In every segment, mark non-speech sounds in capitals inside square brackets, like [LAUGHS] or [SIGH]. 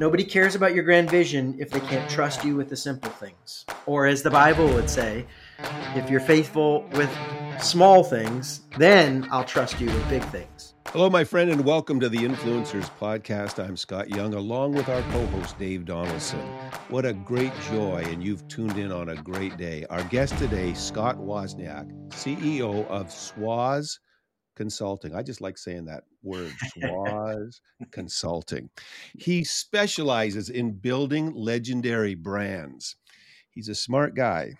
Nobody cares about your grand vision if they can't trust you with the simple things. Or, as the Bible would say, if you're faithful with small things, then I'll trust you with big things. Hello, my friend, and welcome to the Influencers Podcast. I'm Scott Young, along with our co host, Dave Donaldson. What a great joy, and you've tuned in on a great day. Our guest today, Scott Wozniak, CEO of Swaz Consulting. I just like saying that word, Swaz [LAUGHS] Consulting. He specializes in building legendary brands. He's a smart guy,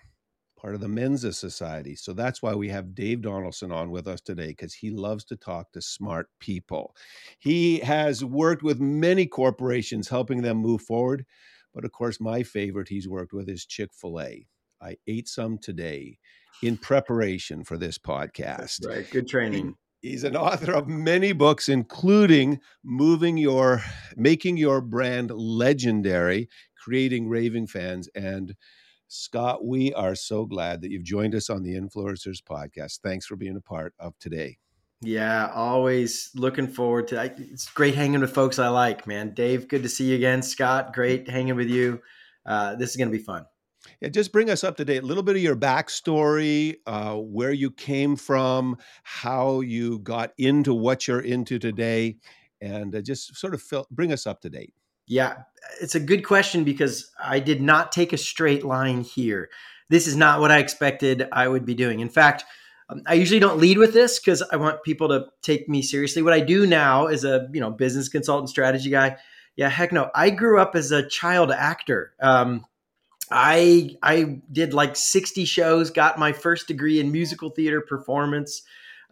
part of the Mensa Society. So that's why we have Dave Donaldson on with us today, because he loves to talk to smart people. He has worked with many corporations, helping them move forward. But of course, my favorite he's worked with is Chick fil A. I ate some today in preparation for this podcast. That's right. Good training. He's an author of many books, including moving your, making your brand legendary, creating raving fans. And Scott, we are so glad that you've joined us on the Influencers podcast. Thanks for being a part of today. Yeah, always looking forward to. It's great hanging with folks I like, man. Dave, good to see you again. Scott, great hanging with you. Uh, this is going to be fun. Yeah, just bring us up to date. A little bit of your backstory, uh, where you came from, how you got into what you're into today, and uh, just sort of fill, bring us up to date. Yeah, it's a good question because I did not take a straight line here. This is not what I expected I would be doing. In fact, um, I usually don't lead with this because I want people to take me seriously. What I do now is a you know business consultant, strategy guy. Yeah, heck no. I grew up as a child actor. Um, I I did like 60 shows, got my first degree in musical theater performance,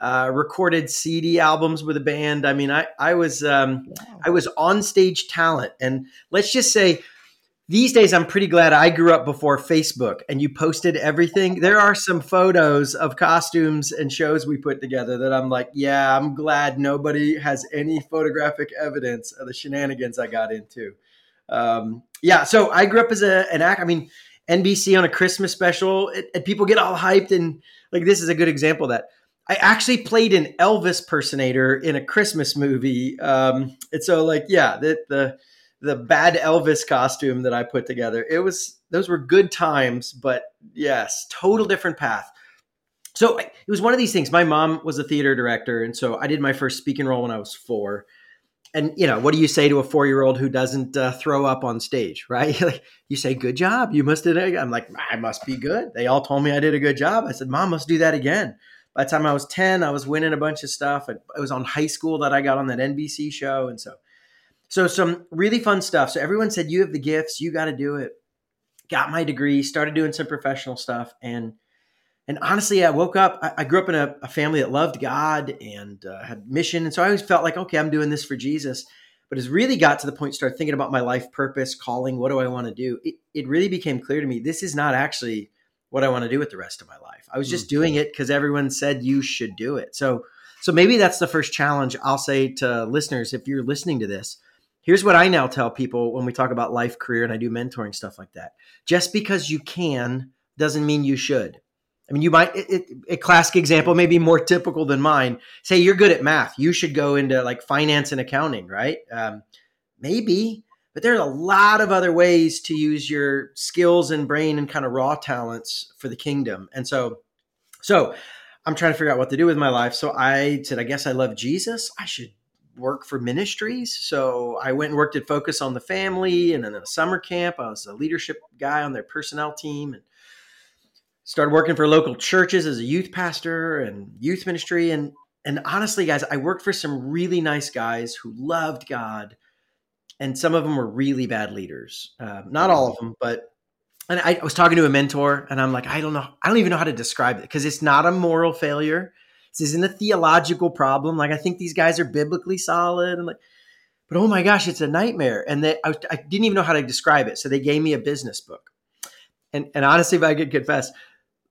uh, recorded CD albums with a band. I mean, I I was um, wow. I was on stage talent, and let's just say these days I'm pretty glad I grew up before Facebook and you posted everything. There are some photos of costumes and shows we put together that I'm like, yeah, I'm glad nobody has any photographic evidence of the shenanigans I got into. Um, yeah, so I grew up as a, an act. I mean, NBC on a Christmas special, it, and people get all hyped. And like, this is a good example of that I actually played an Elvis personator in a Christmas movie. Um, and so, like, yeah, the, the the bad Elvis costume that I put together, it was those were good times. But yes, total different path. So it was one of these things. My mom was a theater director, and so I did my first speaking role when I was four and you know what do you say to a four year old who doesn't uh, throw up on stage right? [LAUGHS] You say good job. You must did i'm like i must be good. They all told me i did a good job. I said mom must do that again. By the time i was 10 i was winning a bunch of stuff. It was on high school that i got on that nbc show and so so some really fun stuff. So everyone said you have the gifts. You got to do it. Got my degree started doing some professional stuff and and honestly, I woke up. I, I grew up in a, a, family that loved God and uh, had mission, and so I always felt like, okay, I'm doing this for Jesus. But as really got to the point, start thinking about my life purpose, calling. What do I want to do? It, it really became clear to me this is not actually what I want to do with the rest of my life. I was just mm-hmm. doing it because everyone said you should do it. So, so maybe that's the first challenge I'll say to listeners. If you're listening to this, here's what I now tell people when we talk about life, career, and I do mentoring stuff like that. Just because you can doesn't mean you should. I mean, you might it, it, a classic example, maybe more typical than mine. Say you're good at math, you should go into like finance and accounting, right? Um, maybe, but there's a lot of other ways to use your skills and brain and kind of raw talents for the kingdom. And so, so I'm trying to figure out what to do with my life. So I said, I guess I love Jesus. I should work for ministries. So I went and worked at Focus on the Family, and then a summer camp, I was a leadership guy on their personnel team, and started working for local churches as a youth pastor and youth ministry. And and honestly guys i worked for some really nice guys who loved god and some of them were really bad leaders. Uh, not all of them but and I, I was talking to a mentor and i'm like i don't know i don't even know how to describe it because it's not a moral failure. This isn't a theological problem. Like i think these guys are biblically solid and like but oh my gosh it's a nightmare. And they I, I didn't even know how to describe it so they gave me a business book. And, and honestly if i could confess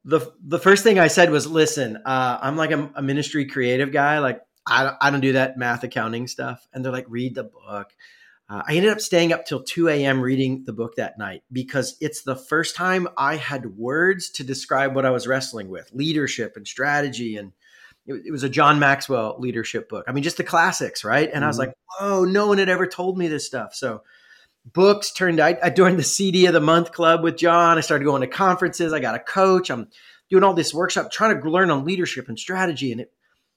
the the first thing I said was, "Listen, uh, I'm like a, a, ministry creative guy. Like I don't, I don't do that math accounting stuff." And they're like, "Read the book." Uh, I ended up staying up till 2 a.m. reading the book that night because it's the first time I had words to describe what I was wrestling with leadership and strategy. And it, it was a John Maxwell leadership book. I mean, just the classics, right? And mm-hmm. I was mm-hmm. like, whoa, no one had ever told me this stuff. So books turned I, I joined the cd of the month club with john i started going to conferences i got a coach i'm doing all this workshop trying to learn on leadership and strategy and it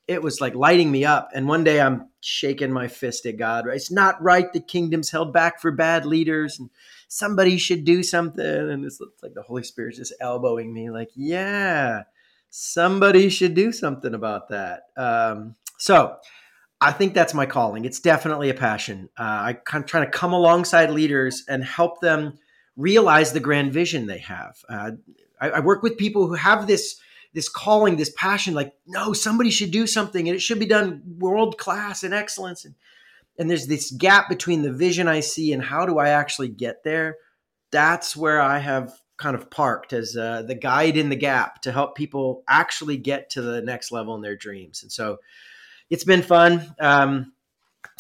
it was like lighting me up and one day i'm shaking my fist at god right? it's not right the kingdom's held back for bad leaders and somebody should do something and it's like the holy spirit's just elbowing me like yeah somebody should do something about that um, so I think that's my calling. It's definitely a passion. Uh, I kind of trying to come alongside leaders and help them realize the grand vision they have. Uh, I, I, work with people who have this this calling, this passion. Like, no, somebody should do something, and it should be done world class and excellence. And and there's this gap between the vision I see and how do I actually get there. That's where I have kind of parked as uh, the guide in the gap to help people actually get to the next level in their dreams. And so it's been fun. Um,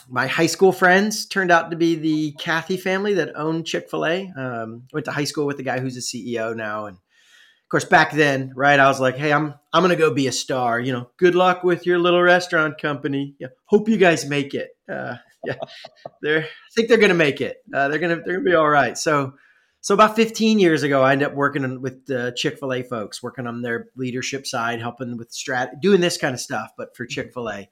my high school friends turned out to be the Cathy family that owned Chick Fil A. Um, went to high school with the guy who's a CEO now, and of course back then, right? I was like, "Hey, I'm I'm gonna go be a star." You know, good luck with your little restaurant company. Yeah, hope you guys make it. Uh, [LAUGHS] yeah, they're I think they're gonna make it. Uh, they're gonna they're gonna be all right. So. So about 15 years ago, I ended up working with the Chick Fil A folks, working on their leadership side, helping with strat, doing this kind of stuff, but for Chick Fil A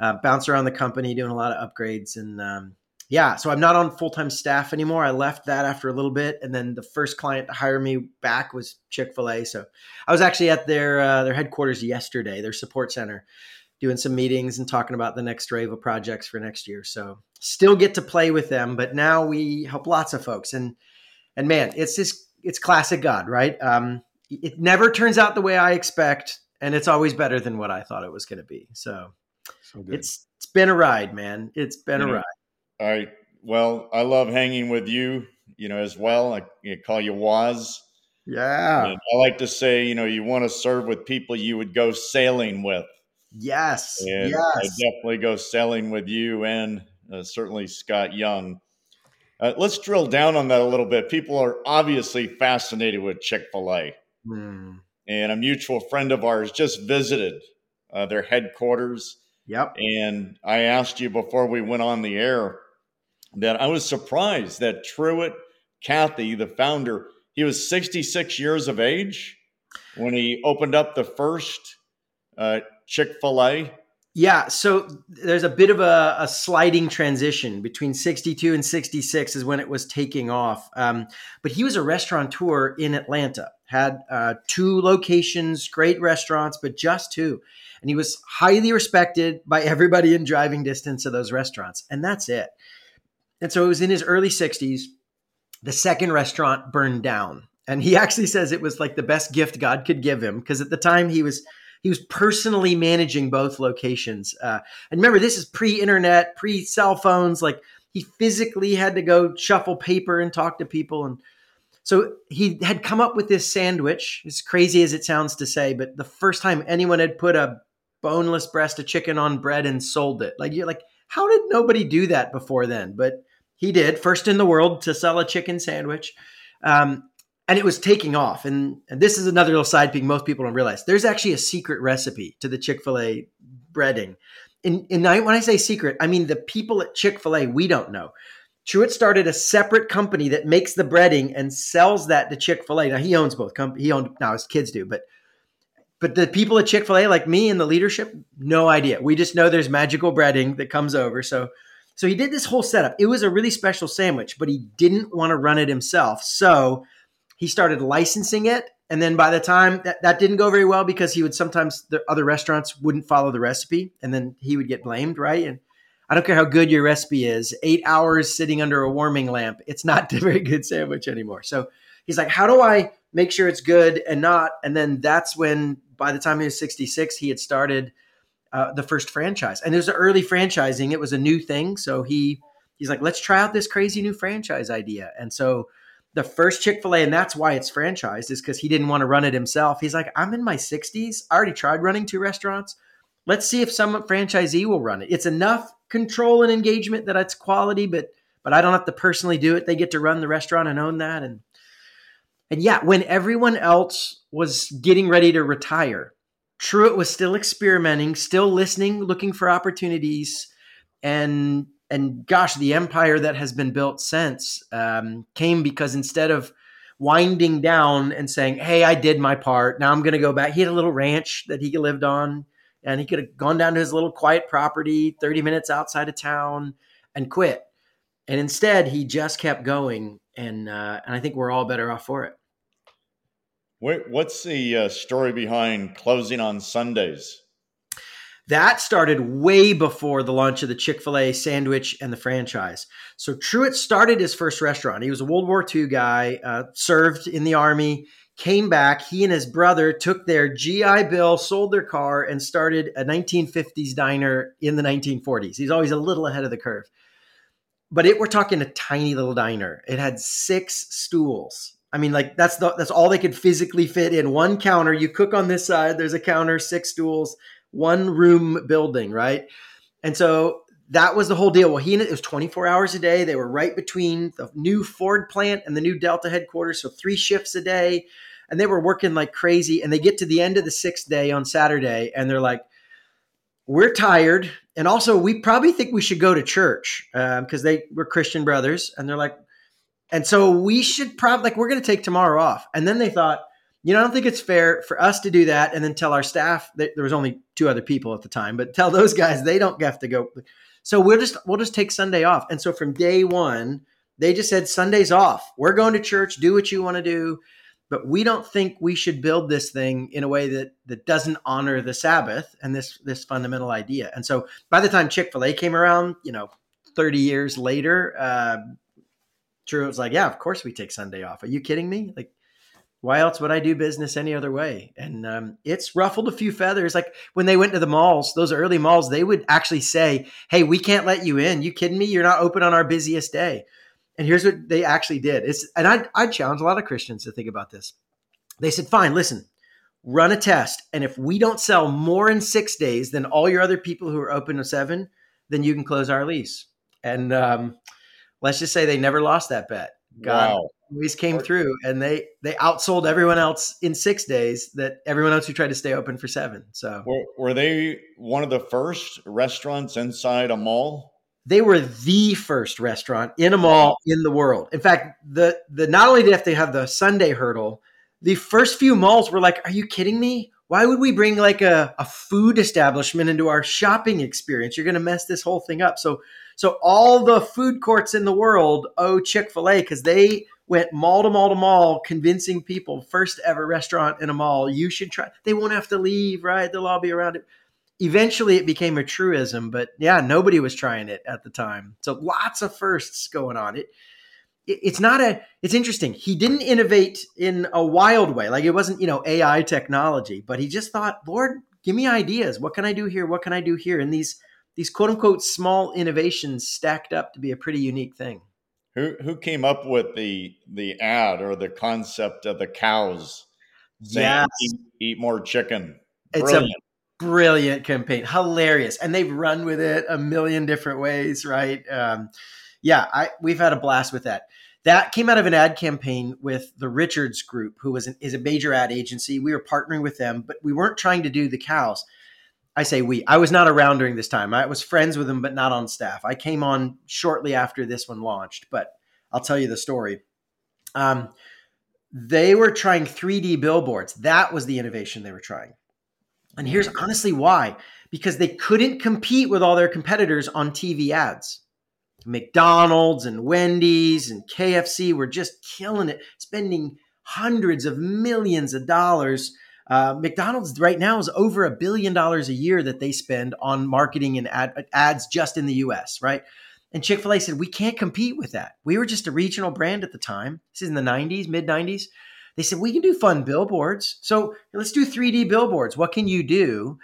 uh, bounce around the company, doing a lot of upgrades. And um, yeah, so I'm not on full time staff anymore. I left that after a little bit, and then the first client to hire me back was Chick Fil A. So I was actually at their uh, their headquarters yesterday, their support center, doing some meetings and talking about the next wave of projects for next year. So still get to play with them, but now we help lots of folks. And and man, it's just it's classic God, right? Um, it never turns out the way I expect, and it's always better than what I thought it was going to be. So so it's it's been a ride, man. It's been a ride. All right. Well, I love hanging with you, you know, as well. I you know, call you Waz. Yeah. And I like to say, you know, you want to serve with people you would go sailing with. Yes. And yes. I definitely go sailing with you and uh, certainly Scott Young. Uh, let's drill down on that a little bit. People are obviously fascinated with Chick fil A. Mm. And a mutual friend of ours just visited uh, their headquarters Yep. And I asked you before we went on the air that I was surprised that Truett Cathy, the founder, he was 66 years of age when he opened up the first uh, Chick fil A. Yeah, so there's a bit of a, a, sliding transition between 62 and 66 is when it was taking off. Um, but he was a restaurateur in Atlanta, had uh, two locations, great restaurants, but just two and he was highly respected by everybody in driving distance of those restaurants. And that's it. And so it was in his early 60s. The second restaurant burned down. And he [LAUGHS] actually says it was like the best gift God could give him because at the time he was he was personally managing both locations. Uh, and remember, this is pre-internet, pre-cell phones. Like he physically had to go shuffle paper and talk to people. And so he had come up with this sandwich, as crazy as it sounds to say, but the first time anyone had put a boneless breast of chicken on bread and sold it. Like you're like, how did nobody do that before then? But he did, first in the world to sell a chicken sandwich. Um, and it was taking off. And, and this is another little side peek most people don't realize. There's actually a secret recipe to the Chick fil A breading. And, and I, when I say secret, I mean the people at Chick fil A, we don't know. Truett started a separate company that makes the breading and sells that to Chick fil A. Now, he owns both companies. He owned, now his kids do, but but the people at Chick Fil A, like me and the leadership, no idea. We just know there's magical breading that comes over. So, so he did this whole setup. It was a really special sandwich, but he didn't want to run it himself. So he started licensing it. And then by the time that, that didn't go very well because he would sometimes the other restaurants wouldn't follow the recipe, and then he would get blamed, right? And I don't care how good your recipe is, eight hours sitting under a warming lamp, it's not [LAUGHS] a very good sandwich anymore. So he's like, how do I make sure it's good and not? And then that's when by the time he was 66, he had started uh, the first franchise. And it was early franchising. It was a new thing. So he he's like, let's try out this crazy new franchise idea. And so the first Chick-fil-A, and that's why it's franchised, is because he didn't want to run it himself. He's like, I'm in my 60s. I already tried running two restaurants. Let's see if some franchisee will run it. It's enough control and engagement that it's quality, but but I don't have to personally do it. They get to run the restaurant and own that. And and yeah, when everyone else was getting ready to retire, Truett was still experimenting, still listening, looking for opportunities. And and gosh, the empire that has been built since um, came because instead of winding down and saying, "Hey, I did my part. Now I'm going to go back." He had a little ranch that he lived on, and he could have gone down to his little quiet property, 30 minutes outside of town, and quit. And instead, he just kept going, and uh, and I think we're all better off for it. What's the uh, story behind closing on Sundays? That started way before the launch of the Chick fil A sandwich and the franchise. So Truett started his first restaurant. He was a World War II guy, uh, served in the Army, came back. He and his brother took their GI Bill, sold their car, and started a 1950s diner in the 1940s. He's always a little ahead of the curve. But it, we're talking a tiny little diner. It had six stools. I mean, like that's the, that's all they could physically fit in one counter. You cook on this side. There's a counter, six stools one room building, right? And so that was the whole deal. Well, he it was 24 hours a day. They were right between the new Ford plant and the new Delta headquarters, so three shifts a day, and they were working like crazy. And they get to the end of the sixth day on Saturday, and they're like, "We're tired, and also we probably think we should go to church because um, they were Christian brothers." And they're like, "And so we should probably like we're going to take tomorrow off." And then they thought you know, I don't think it's fair for us to do that and then tell our staff that there was only two other people at the time, but tell those guys they don't have to go. So we'll just we'll just take Sunday off. And so from day one, they just said Sunday's off. We're going to church. Do what you want to do, but we don't think we should build this thing in a way that that doesn't honor the Sabbath and this this fundamental idea. And so by the time Chick Fil A came around, you know, thirty years later, uh, Drew was like, "Yeah, of course we take Sunday off. Are you kidding me? Like." Why else would I do business any other way? And um, it's ruffled a few feathers. Like when they went to the malls, those early malls, they would actually say, "Hey, we can't let you in. You kidding me? You're not open on our busiest day." And here's what they actually did. It's and I I challenge a lot of Christians to think about this. They said, "Fine, listen, run a test, and if we don't sell more in six days than all your other people who are open to seven, then you can close our lease." And um, let's just say they never lost that bet. God, wow. always came through and they they outsold everyone else in six days that everyone else who tried to stay open for seven so. Were, were they one of the first restaurants inside a mall? They were the first restaurant in a mall in the world. In fact the the not only did they have the sunday hurdle the first few malls were like are you kidding me? Why would we bring like a, a food establishment into our shopping experience? You're going to mess this whole thing up. So so all the food courts in the world owe chick-fil-a because they went mall to mall to mall, convincing people, first ever restaurant in a mall, you should try. They won't have to leave, right? They'll all be around it. Eventually, it became a truism, but yeah, nobody was trying it at the time. So lots of firsts going on. It, it it's not a. It's interesting. He didn't innovate in a wild way, like it wasn't you know AI technology, but he just thought, Lord, give me ideas. What can I do here? What can I do here? And these these quote unquote small innovations stacked up to be a pretty unique thing. Who who came up with the the ad or the concept of the cows? Yeah, eat, eat, more chicken. Brilliant. It's a brilliant campaign, hilarious, and they've run with it a million different ways, right? Um, yeah, I we've had a blast with that. That came out of an ad campaign with the Richards Group, who was an, is a major ad agency. We were partnering with them, but we weren't trying to do the cows. I say we. I was not around during this time. I was friends with him, but not on staff. I came on shortly after this one launched, but I'll tell you the story. Um, they were trying 3D billboards. That was the innovation they were trying. And here's honestly why because they couldn't compete with all their competitors on TV ads. McDonald's and Wendy's and KFC were just killing it, spending hundreds of millions of dollars uh, McDonald's right now is over a billion dollars a year that they spend on marketing and ad, ads just in the US, right? And Chick fil A said, we can't compete with that. We were just a regional brand at the time. This is in the 90s, mid 90s. They said, we can do fun billboards. So let's do 3D billboards. What can you do?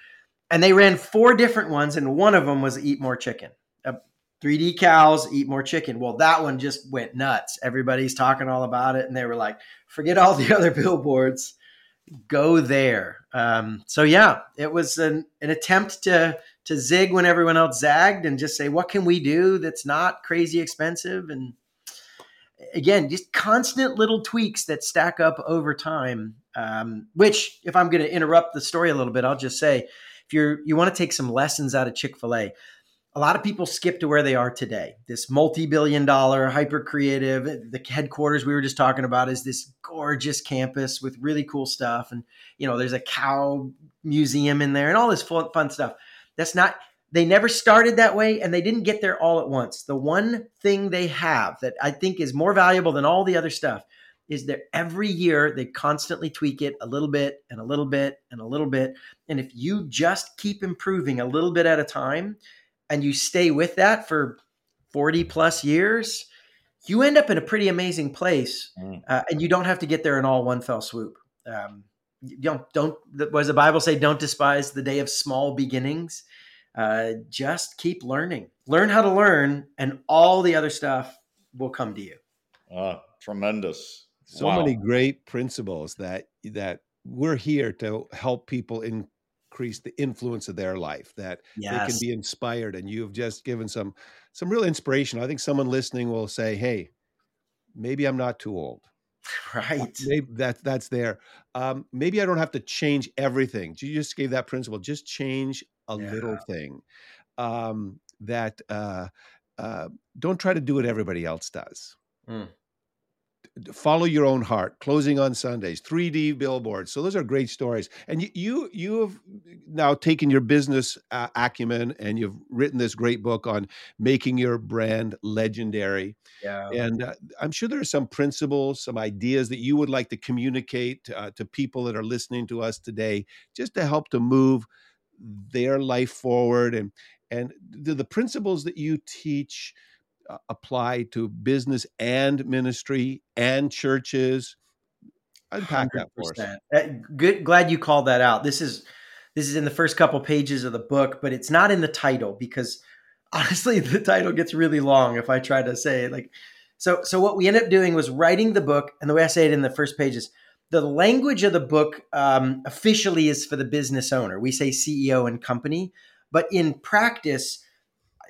And they ran four different ones, and one of them was Eat More Chicken. Uh, 3D cows, eat more chicken. Well, that one just went nuts. Everybody's talking all about it. And they were like, forget all the [LAUGHS] other billboards go there. Um, so yeah, it was an, an attempt to to zig when everyone else zagged and just say, what can we do that's not crazy expensive? And again, just constant little tweaks that stack up over time. Um, which, if I'm going to interrupt the story a little bit, I'll just say, if you're you want to take some lessons out of Chick Fil A, a lot of people skip to where they are today. This multi-billion dollar hyper creative, the headquarters we were just talking about is this gorgeous campus with really cool stuff. And, you know, there's a cow museum in there and all this fun, fun stuff. That's not, they never started that way and they didn't get there all at once. The one thing they have that I think is more valuable than all the other stuff is that every year they constantly tweak it a little bit and a little bit and a little bit. And if you just keep improving a little bit at a time, and you stay with that for 40 plus years, you end up in a pretty amazing place. Mm. Uh, and you don't have to get there in all one fell swoop. Um, you don't, don't, what does the Bible say? Don't despise the day of small beginnings. Uh, just keep learning. Learn how to learn, and all the other stuff will come to you. Uh, tremendous. So wow. many great principles that that we're here to help people in increase the influence of their life that yes. they can be inspired and you've just given some some real inspiration. I think someone listening will say hey maybe i'm not too old. [LAUGHS] Right. maybe that that's there. Um, maybe i don't have to change everything. You just gave that principle just change a yeah. little thing um, that uh, uh, don't try to do what everybody else does. Mm follow your own heart closing on sundays 3d billboards. So those are great stories. And you you, you have now taken your business uh, acumen and you've written this great book on making your brand legendary. Yeah. And uh, i'm sure there are some principles some ideas that you would like to communicate uh, to people that are listening to us today just to help to move their life forward. And and the, the principles that you teach apply to business and ministry and churches? Unpack 100%. that for us. Good, glad you called that out. This is this is in the first couple pages of the book, but it's not in the title because [LAUGHS] honestly, the title gets really long if I try to say it. Like, so so what we ended up doing was writing the book, and the way I say it in the first pages, the language of the book um, officially is for the business owner. We say CEO and company, but in practice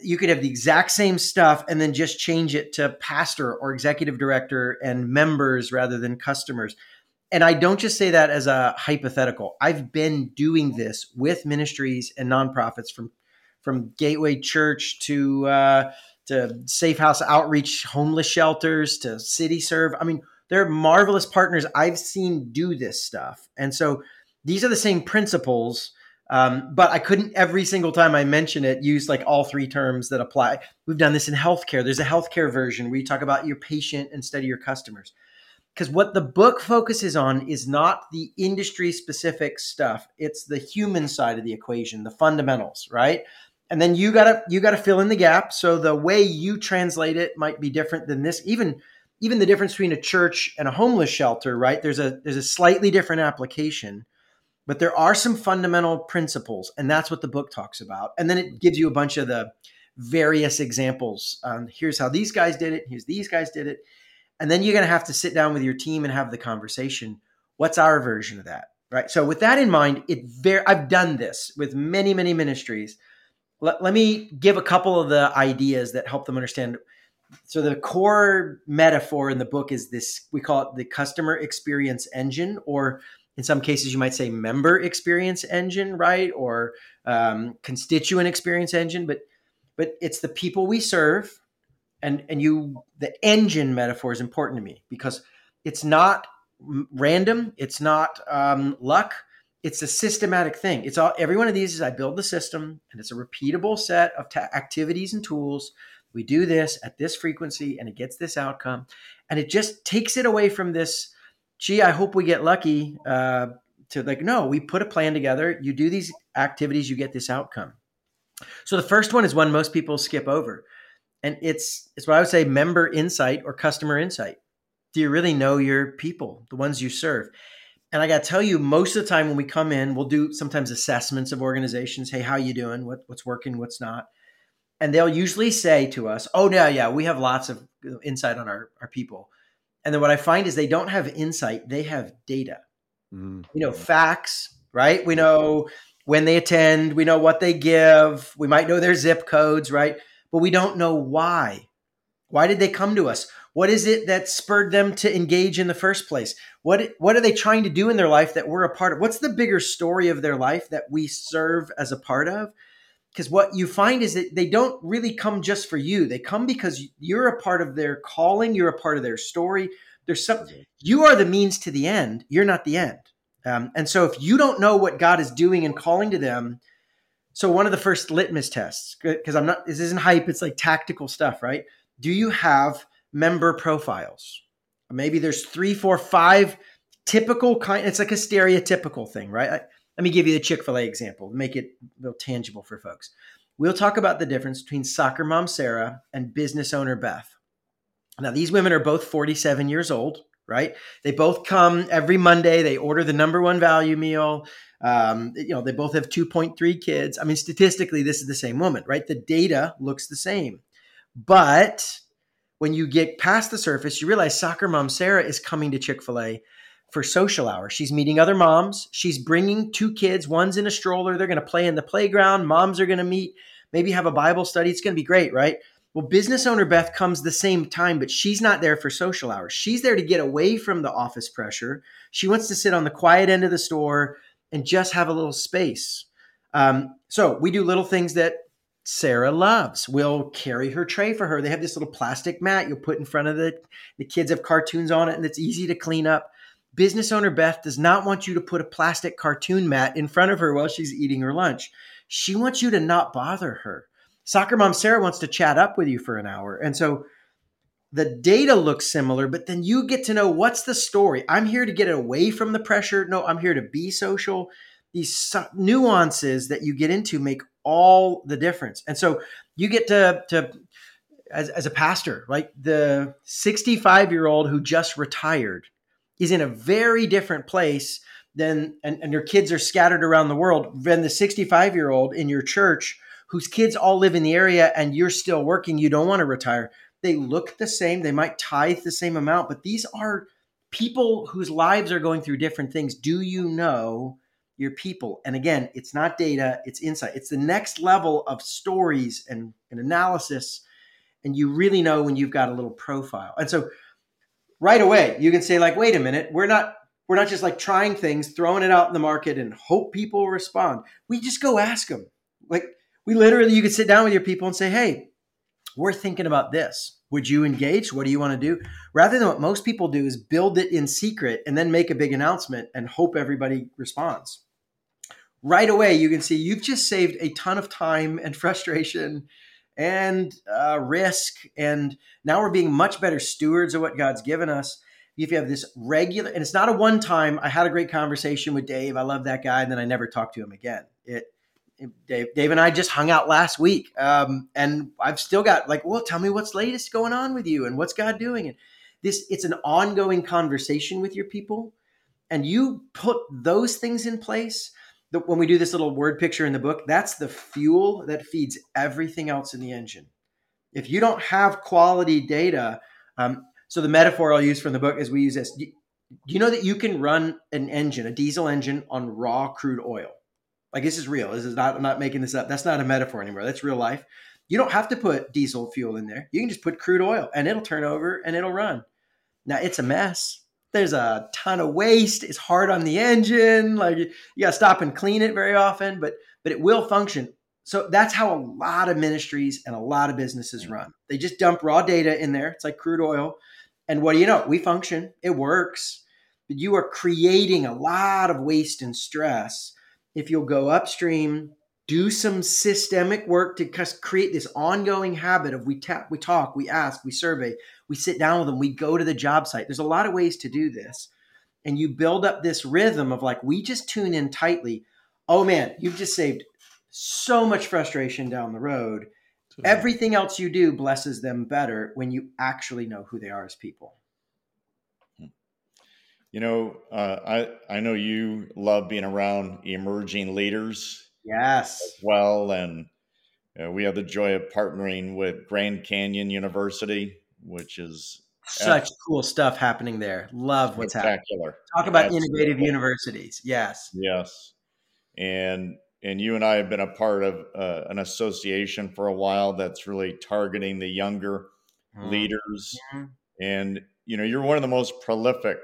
you could have the exact same stuff and then just change it to pastor or executive director and members rather than customers. And I don't just say that as a hypothetical. I've been doing this with ministries and nonprofits from from Gateway Church to uh, to Safe House Outreach, homeless shelters to City Serve. I mean, they're marvelous partners I've seen do this stuff, and so these are the same principles um, but I couldn't every single time I mention it use like all three terms that apply. We've done this in healthcare. There's a healthcare version where you talk about your patient instead of your customers. Because what the book focuses on is not the industry specific stuff; it's the human side of the equation, the fundamentals, right? And then you gotta you gotta fill in the gap. So the way you translate it might be different than this. Even even the difference between a church and a homeless shelter, right? There's a there's a slightly different application but there are some fundamental principles and that's what the book talks about. And then it gives you a bunch of the various examples um, here's how these guys did it here's these guys did it. And then you're going to have to sit down with your team and have the conversation. What's our version of that right? So with that in mind it very i've done this with many many ministries. Let, let me give a couple of the ideas that help them understand. So the core metaphor in the book is this we call it the customer experience engine or in some cases you might say member experience engine right? Or um, constituent experience engine but but it's the people we serve and and you the engine metaphor is important to me because it's not random it's not um, luck it's a systematic thing. It's all every one of these is i build the system and it's a repeatable set of ta- activities and tools. We do this at this frequency and it gets this outcome. And it just takes it away from this gee, I hope we get lucky. Uh, to like, no, we put a plan together. You do these activities, you get this outcome. So the first one is one most people skip over, and it's it's what I would say member insight or customer insight. Do you really know your people, the ones you serve? And I got to tell you, most of the time when we come in, we'll do sometimes assessments of organizations. Hey, how you doing? What, what's working? What's not? And they'll usually say to us, "Oh, yeah, yeah, we have lots of insight on our our people." And then what I find is they don't have insight, they have data. Mm-hmm. You know, facts, right? We know when they attend, we know what they give, we might know their zip codes, right? But we don't know why. Why did they come to us? What is it that spurred them to engage in the first place? What what are they trying to do in their life that we're a part of? What's the bigger story of their life that we serve as a part of? Because what you find is that they don't really come just for you. They come because you're a part of their calling, you're a part of their story. There's some you are the means to the end. You're not the end. Um, and so if you don't know what God is doing and calling to them, so one of the first litmus tests, because I'm not this isn't hype, it's like tactical stuff, right? Do you have member profiles? Maybe there's three, four, five typical kind. It's like a stereotypical thing, right? Let me give you the Chick fil A example, make it real tangible for folks. We'll talk about the difference between soccer mom Sarah and business owner Beth. Now, these women are both 47 years old, right? They both come every Monday. They order the number one value meal. Um, you know, they both have 2.3 kids. I mean, statistically, this is the same woman, right? The data looks the same. But when you get past the surface, you realize soccer mom Sarah is coming to Chick fil A for social hour. She's meeting other moms. She's bringing two kids. One's in a stroller. They're going to play in the playground. Moms are going to meet, maybe have a Bible study. It's going to be great, right? Well, business owner Beth comes the same time, but she's not there for social hours. She's there to get away from the office pressure. She wants to sit on the quiet end of the store and just have a little space. Um, so we do little things that Sarah loves. We'll carry her tray for her. They have this little plastic mat you'll put in front of the the kids have cartoons on it and it's easy to clean up business owner Beth does not want you to put a plastic cartoon mat in front of her while she's eating her lunch. She wants you to not bother her. Soccer mom Sarah wants to chat up with you for an hour. And so the data looks similar, but then you get to know what's the story. I'm here to get away from the pressure. No, I'm here to be social. These nuances that you get into make all the difference. And so you get to, to as, as a pastor, right? The 65 year old who just retired He's in a very different place than, and, and your kids are scattered around the world than the 65 year old in your church whose kids all live in the area and you're still working. You don't want to retire. They look the same. They might tithe the same amount, but these are people whose lives are going through different things. Do you know your people? And again, it's not data, it's insight. It's the next level of stories and, and analysis. And you really know when you've got a little profile. And so right away you can say like wait a minute we're not we're not just like trying things throwing it out in the market and hope people respond. We just go ask them like we literally you could sit down with your people and say hey we're thinking about this. Would you engage? What do you want to do? Rather than what most people do is build it in secret and then make a big announcement and hope everybody responds. Right away you can see you've just saved a ton of time and [LAUGHS] frustration and uh, risk. And now we're being much better stewards of what God's given us. If you have this regular, and it's not a one time, I had a great conversation with Dave. I love that guy. And then I never talked to him again. It, Dave, Dave and I just hung out last week. Um, and I've still got like, well, tell me what's latest going on with you and what's God doing. And this, it's an ongoing conversation with your people. And you put those things in place the, when we do this little word picture in the book, that's the fuel that feeds everything else in the engine. If you don't have quality data, um, so the metaphor I'll use from the book is we use this. Do you know that you can run an engine, a diesel engine, on raw crude oil? Like this is real. This is not. I'm not making this up. That's not a metaphor anymore. That's real life. You don't have to put diesel fuel in there. You can just put crude oil, and it'll turn over and it'll run. Now it's a mess there's a ton of waste. It's hard on the engine. Like you got to stop and clean it very often, but but it will function. So that's how a lot of ministries and a lot of businesses mm. run. They just dump raw data in there. It's like crude oil. And what do you know? We function. It works. But you are creating a lot of waste and stress if you'll go upstream, do some systemic work to create this ongoing habit of we tap, we talk, we ask, we survey, we sit down with them, we go to the job site. There's a lot of ways to do this. And you build up this rhythm of like, we just tune in tightly. Oh man, you've just saved so much frustration down the road. Everything else you do blesses them better when you actually know who they are as people. You know, uh, I I know you love being around emerging leaders. Yes. well, and uh, we have the joy of partnering with Grand Canyon University which is such cool stuff happening there. Love what's happening. Talk about Absolutely. innovative universities. Yes. Yes. And and you and I have been a part of uh, an association for a while that's really targeting the younger mm. leaders. Mm. And you know, you're one of the most prolific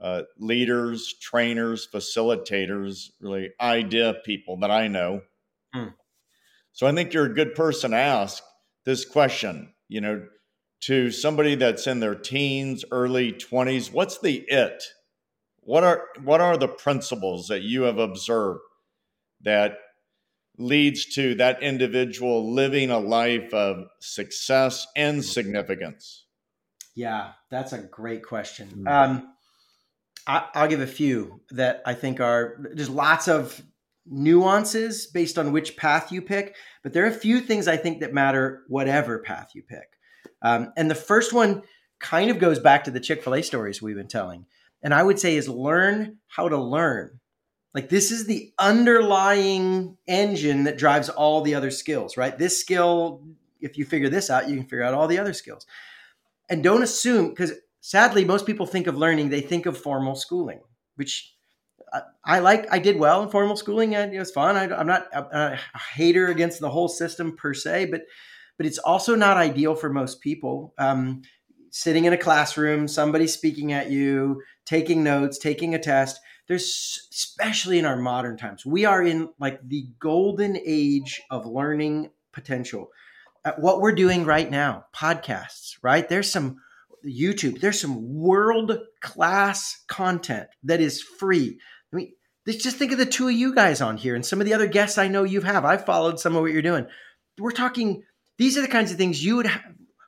uh, leaders, trainers, facilitators, really idea people that I know. Mm. So I think you're a good person to ask this question, you know, to somebody that's in their teens, early 20s, what's the it? What are what are the principles that you have observed that leads to that individual living a life of success and significance? Yeah, that's a great question. Mm-hmm. Um, I, will give a few that I think are there's lots of nuances based on which path you pick, but there are a few things I think that matter whatever path you pick. Um, and the first one kind of goes back to the Chick fil A stories we've been telling. And I would say is learn how to learn. Like this is the underlying engine that drives all the other skills, right? This skill, if you figure this out, you can figure out all the other skills. And don't assume, because sadly, most people think of learning, they think of formal schooling, which I, I like. I did well in formal schooling, and it was fun. I, am not a, a hater against the whole system per se, but but it's also not ideal for most people. Um, sitting in a classroom, somebody speaking at you, taking notes, taking a test. There's especially in our modern times, we are in like the golden age of learning potential. Uh, what we're doing right now, podcasts, right? There's some YouTube, there's some world class content that is free. I mean, just think of the two of you guys on here and some of the other guests I know you have. I've followed some of what you're doing. We're talking, these are the kinds of things you would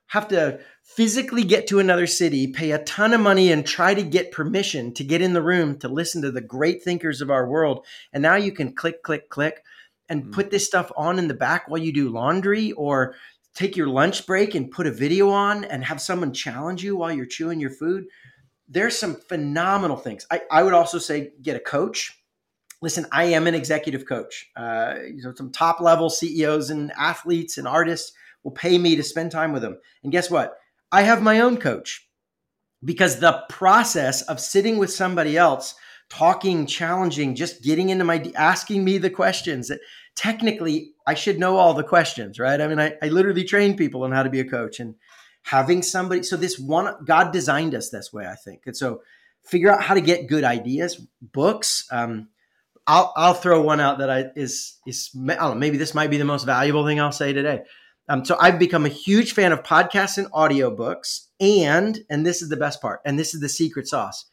have to physically get to another city, pay a ton of money, and try to get permission to get in the room to listen to the great thinkers of our world. And now you can click, click, click and mm-hmm. put this stuff on in the back while you do laundry or take your lunch break and put a video on and have someone challenge you while you're chewing your food. There's some phenomenal things. I, I would also say get a coach. Listen, I am an executive coach. Uh, you know, some top level CEOs and athletes and artists will pay me to spend time with them. And guess what? I have my own coach because the process of sitting with somebody else, talking, challenging, just getting into my, asking me the questions that technically I should know all the questions, right? I mean, I, I literally train people on how to be a coach and having somebody. So this one, God designed us this way, I think. And so figure out how to get good ideas, books. Um, I'll, I'll throw one out that I is, is, I don't know, maybe this might be the most valuable thing I'll say today. Um, so I've become a huge fan of podcasts and audiobooks. And, and this is the best part, and this is the secret sauce.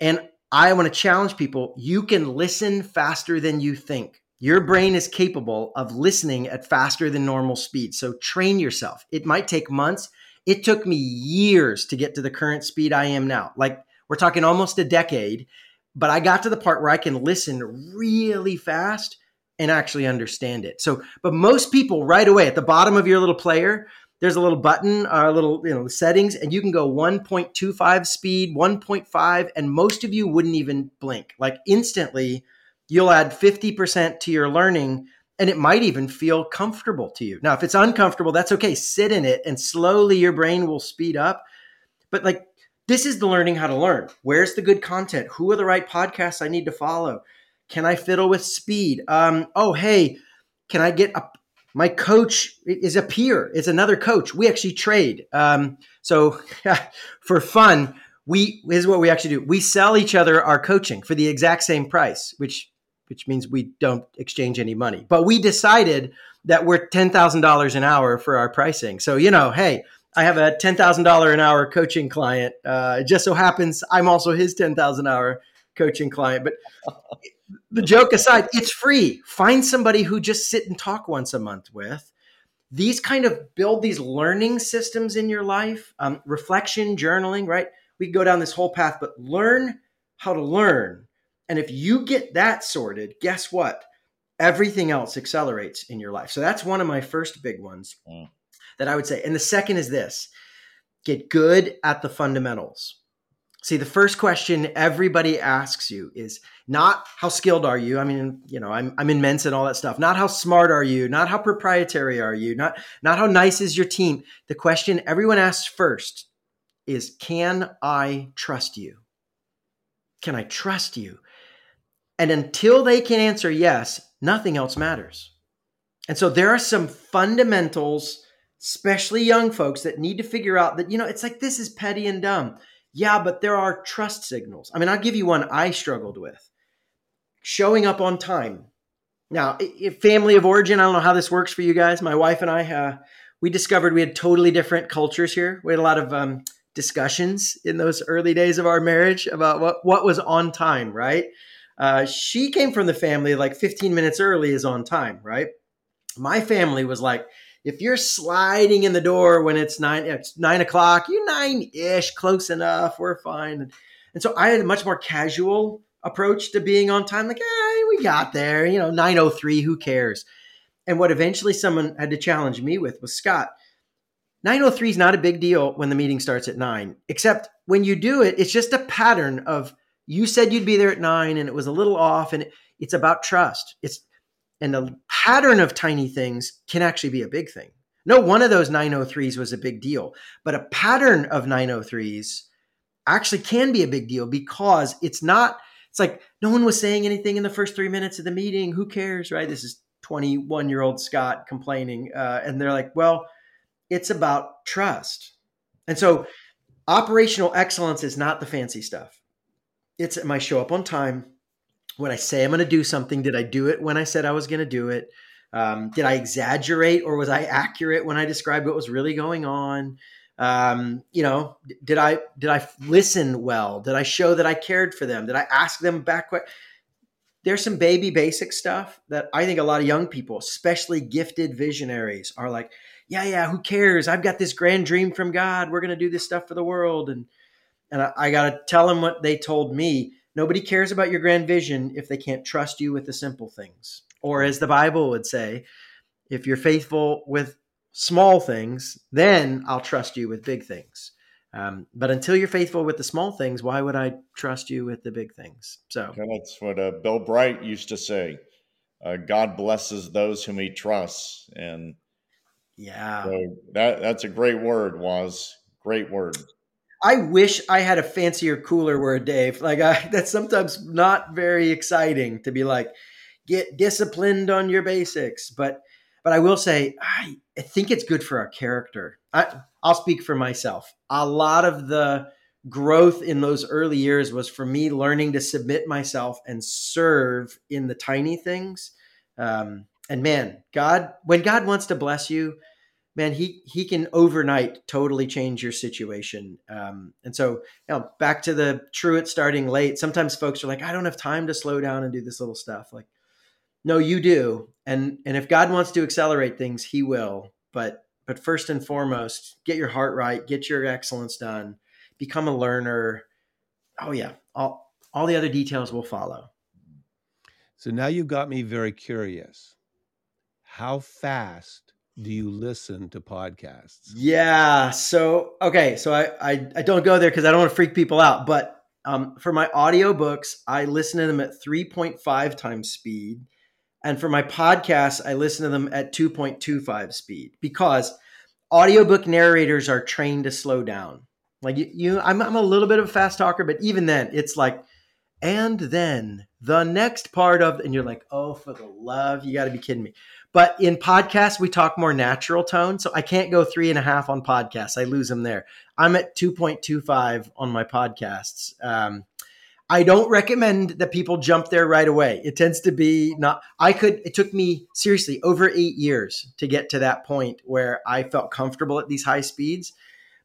And I want to challenge people you can listen faster than you think. Your brain is capable of listening at faster than normal speed. So train yourself. It might take months. It took me years to get to the current speed I am now. Like we're talking almost a decade, but I got to the part where I can listen really fast and actually understand it. So, but most people right away at the bottom of your little player, there's a little button, a uh, little, you know, settings, and you can go 1.25 speed, 1.5, and most of you wouldn't even blink. Like instantly, you'll add 50% to your learning and it might even feel comfortable to you. Now, if it's uncomfortable, that's okay. Sit in it and slowly your brain will speed up. But like, this is the learning how to learn. Where's the good content? Who are the right podcasts I need to follow? Can I fiddle with speed? Um, oh, hey, can I get a my coach is a peer. It's another coach. We actually trade. Um, so [LAUGHS] for fun, we is what we actually do. We sell each other our coaching for the exact same price, which which means we don't exchange any money. But we decided that we're ten thousand dollars an hour for our pricing. So you know, hey, I have a ten thousand dollar an hour coaching client. Uh, it just so happens I'm also his ten thousand hour coaching client. But the joke aside, it's free. Find somebody who just sit and talk once a month with. These kind of build these learning systems in your life, um, reflection, journaling, right? We go down this whole path, but learn how to learn. And if you get that sorted, guess what? Everything else accelerates in your life. So that's one of my first big ones mm. that I would say. And the second is this get good at the fundamentals. See, the first question everybody asks you is not how skilled are you? I mean, you know, I'm I'm in Mensa and all that stuff. Not how smart are you? Not how proprietary are you? Not not how nice is your team? The question everyone asks first is can I trust you? Can I trust you? And until they can answer yes, nothing else matters. And so there are some fundamentals, especially young folks, that need to figure out that, you know, it's like this is petty and dumb. Yeah, but there are trust signals. I mean, I'll give you one I struggled with showing up on time. now, family of origin, I don't know how this works for you guys. My wife and I, uh, we discovered we had totally different cultures here. We had a lot of um, discussions in those early days of our marriage about what, what was on time, right? Uh, she came from the family like 15 minutes early is on time, right? My family was like, if you're sliding in the door when it's nine, it's nine o'clock, you're nine ish, close enough, we're fine. And so I had a much more casual approach to being on time. Like, hey, we got there, you know, 903, who cares? And what eventually someone had to challenge me with was Scott, 903 is not a big deal when the meeting starts at nine, except when you do it, it's just a pattern of you said you'd be there at nine and it was a little off and it's about trust. It's and the pattern of tiny things can actually be a big thing. No one of those 903s was a big deal, but a pattern of 903s actually can be a big deal because it's not it's like no one was saying anything in the first three minutes of the meeting. Who cares, right? This is 21 year old Scott complaining. Uh, and they're like, well, it's about trust. And so operational excellence is not the fancy stuff. It's am I show up on time? When I say I'm going to do something, did I do it when I said I was going to do it? Um, did I exaggerate or was I accurate when I described what was really going on? um, you know did i did i listen well did i show that i cared for them did i ask them back what there's some baby basic stuff that i think a lot of young people especially gifted visionaries are like yeah yeah who cares i've got this grand dream from god we're going to do this stuff for the world and and i, I got to tell them what they told me nobody cares about your grand vision if they can't trust you with the simple things or as the bible would say if you're faithful with small things, then I'll trust you with big things. Um, but until you're faithful with the small things, why would I trust you with the big things? So that's what uh, Bill Bright used to say. Uh, God blesses those whom He trusts, and yeah, so that that's a great word. Was great word. I wish I had a fancier, cooler word, Dave. Like I, [LAUGHS] that's sometimes not very exciting to be like, get disciplined on your basics, but but I will say, I, I think it's good for our character. I, I'll speak for myself. A lot of the growth in those early years was for me learning to submit myself and serve in the tiny things. Um, and man, God, when God wants to bless you, man, he he can overnight totally change your situation. Um, and so, you know, back to the true it starting late. Sometimes folks are like, I don't have time to slow down and do this little stuff. Like, no, you do. And and if God wants to accelerate things, he will. But but first and foremost, get your heart right, get your excellence done, become a learner. Oh yeah, all all the other details will follow. So now you've got me very curious. How fast do you listen to podcasts? Yeah. So okay. So I I, I don't go there because I don't want to freak people out. But um, for my audiobooks, I listen to them at 3.5 times speed. And for my podcasts, I listen to them at 2.25 speed because audiobook narrators are trained to slow down. Like you, you I'm, I'm a little bit of a fast talker, but even then, it's like, and then the next part of, and you're like, oh, for the love, you got to be kidding me. But in podcasts, we talk more natural tone. So I can't go three and a half on podcasts. I lose them there. I'm at 2.25 on my podcasts. Um, I don't recommend that people jump there right away. It tends to be not, I could, it took me seriously over eight years to get to that point where I felt comfortable at these high speeds.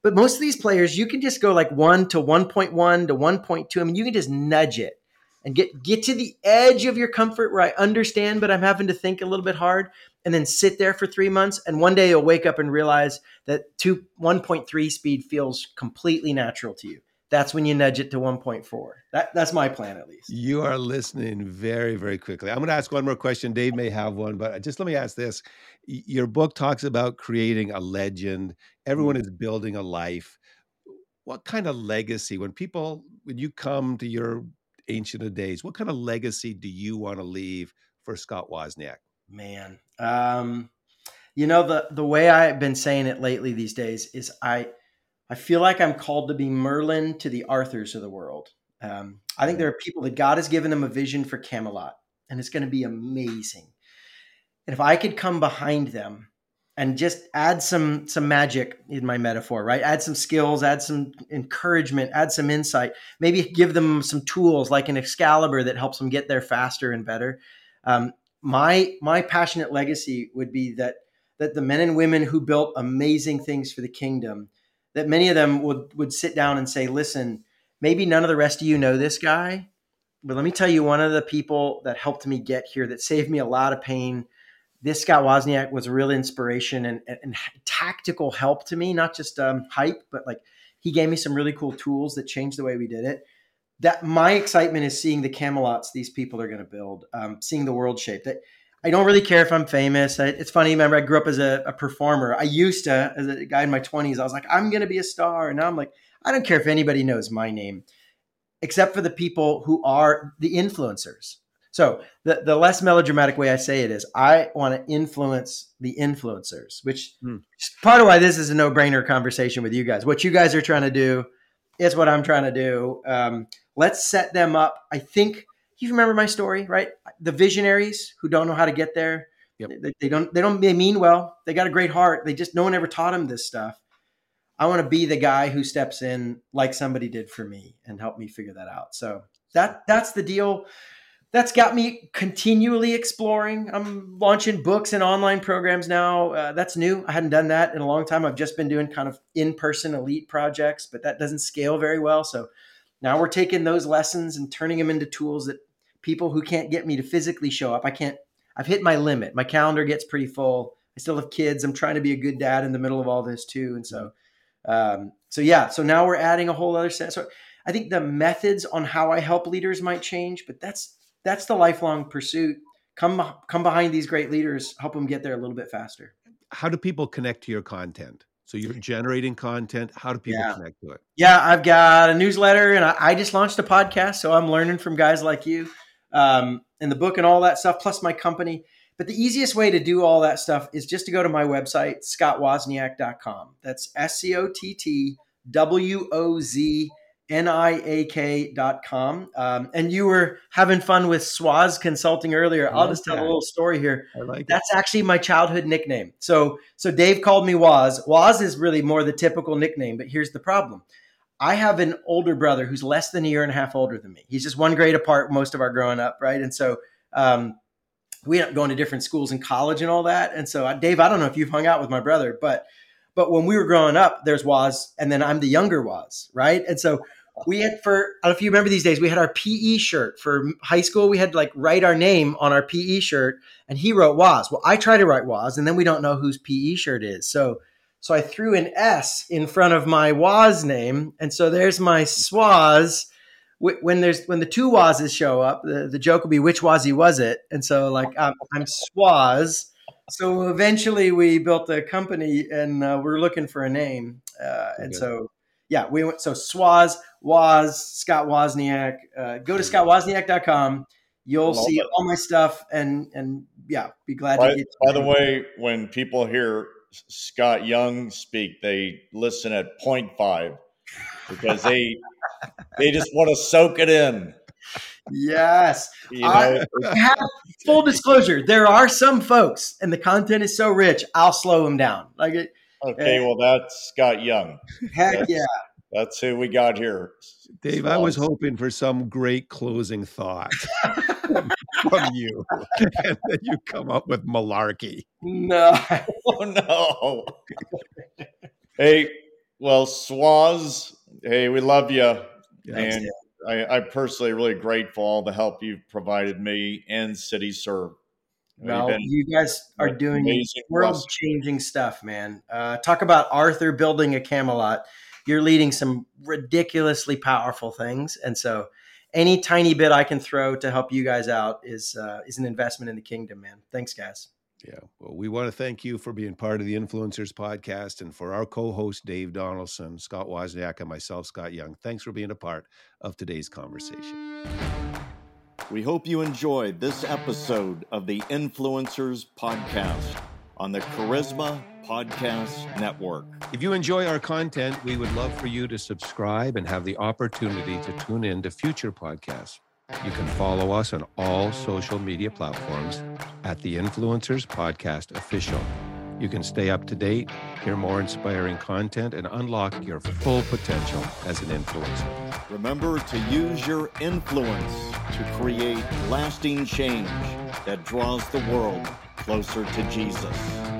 But most of these players, you can just go like one to 1.1 to 1.2. I mean, you can just nudge it and get, get to the edge of your comfort where I understand, but I'm having to think a little bit hard and then sit there for three months. And one day you'll wake up and realize that two, 1.3 speed feels completely natural to you that's when you nudge it to 1.4. That, that's my plan, at least. You are listening very, very quickly. I'm going to ask one more question. Dave may have one, but just let me ask this. Your book talks about creating a legend, everyone mm-hmm. is building a life. What kind of legacy, when people, when you come to your ancient of days, what kind of legacy do you want to leave for Scott Wozniak? Man, um, you know the the way I've been saying it lately these days is I I feel like I'm called to be Merlin to the Arthurs of the world. Um, I think there are people that God has given them a vision for Camelot, and it's going to be amazing. And if I could come behind them and just add some some magic in my metaphor, right? Add some skills, add some encouragement, add some insight. Maybe give them some tools like an Excalibur that helps them get there faster and better. Um, my my passionate legacy would be that that the men and women who built amazing things for the kingdom, that many of them would would sit down and say, "Listen, maybe none of the rest of you know this guy, but let me tell you, one of the people that helped me get here, that saved me a lot of pain." This Scott Wozniak was a real inspiration and, and, and tactical help to me, not just um, hype, but like he gave me some really cool tools that changed the way we did it. That my excitement is seeing the camelots these people are going to build um, seeing the world shape. That i don't really care if i'm famous. I, it's funny remember i grew up as a, a, performer. I used to as a guy in my 20s i was like i'm going to be a star. And now i'm like i don't care if anybody knows my name except for the people who are the influencers so the, the less melodramatic way i say it is i want to influence the influencers which hmm. part of why this is a no-brainer conversation with you guys what you guys are trying to do is what i'm trying to do um, Let's set them up. I think you remember my story, right? The visionaries who don't know how to get there. Yep. They, they, don't. They don't. They mean well. They got a great heart. They just no one ever taught them this stuff. I want to be the guy who steps in like somebody did for me and help me figure that out. So that that's the deal. That's got me continually exploring. I'm launching books and online programs now. Uh, that's new. I hadn't done that in a long time. I've just been doing kind of in-person elite projects, but that doesn't scale very well. So now we're taking those lessons and turning them into tools that people who can't get me to physically show up, I can't, I've hit my limit. My calendar gets pretty full. I still have kids. I'm trying to be a good dad in the middle of all this too. And so, um, so yeah, so now we're adding a whole other set. So I think the methods on how I help leaders might change, but that's, that's the lifelong pursuit. Come, come behind these great leaders, help them get there a little bit faster. How do people connect to your content? So you're generating content. How do people yeah. connect to it? Yeah, I've got a newsletter and I, I, just launched a podcast. So I'm learning from guys like you um, and the book and all that stuff, plus my company. But the easiest way to do all that stuff is just to go to my website, scottwozniak.com. That's S C O T T W O Z niak.com. Um, and you were having fun with Swaz Consulting earlier. I'll just tell that. a little story here. Like That's it. actually my childhood nickname. So, so Dave called me Waz. Waz is really more the typical nickname, but here's the problem. I have an older brother who's less than a year and a half older than me. He's just one grade apart most of our growing up, right? And so um, we end up going to different schools in college and all that. And so, Dave, I don't know if you've hung out with my brother, but but when we were growing up, there's Waz, and then I'm the younger Waz, right? And so we had for I don't know if you remember these days, we had our PE shirt for high school. We had like write our name on our PE shirt, and he wrote Waz. Well, I try to write Waz, and then we don't know whose PE shirt is. So so I threw an S in front of my Waz name, and so there's my Swaz. When there's when the two Wazes show up, the, the joke will be which Wazi was it? And so like I'm, I'm Swaz. So eventually we built a company, and uh, we're looking for a name, uh, and so yeah, we went so Swaz Woz, Scott Wozniak. Uh, go to scottwozniak.com. You'll see it. all my stuff and and yeah, be glad by, to get. By the way, when people hear Scott Young speak, they listen at 0.5 because they they just want to soak it in. Yes. You know? I [LAUGHS] have full disclosure. There are some folks, and the content is so rich, I'll slow them down. Like it. Okay, uh, well, that's Scott Young. Heck that's, yeah. That's who we got here. Dave, I was hoping for some great closing thought [LAUGHS] from you. and then you come up with malarkey. No. [LAUGHS] oh, no. hey, well, Swaz, hey, we love you. Yes, and I, I'm personally really grateful all the help you've provided me and CityServe. Well, you guys are doing world changing stuff, man. Uh, talk about Arthur building a Camelot you're leading some ridiculously powerful things. And so any tiny bit I can throw to help you guys out is uh, is an investment in the kingdom, man. Thanks, guys. Yeah. Well, we want to thank you for being part of the Influencers podcast and for our co host, Dave Donaldson, Scott Wozniak, and myself, Scott Young. Thanks for being a part of today's conversation. We hope you enjoyed this episode of the Influencers podcast on the Charisma Podcast Network. If you enjoy our content, we would love for you to subscribe and have the opportunity to tune in to future podcasts. You can follow us on all social media platforms at the Influencers Podcast Official. You can stay up to date, hear more inspiring content, and unlock your full potential as an influencer. Remember to use your influence to create lasting change that draws the world closer to Jesus.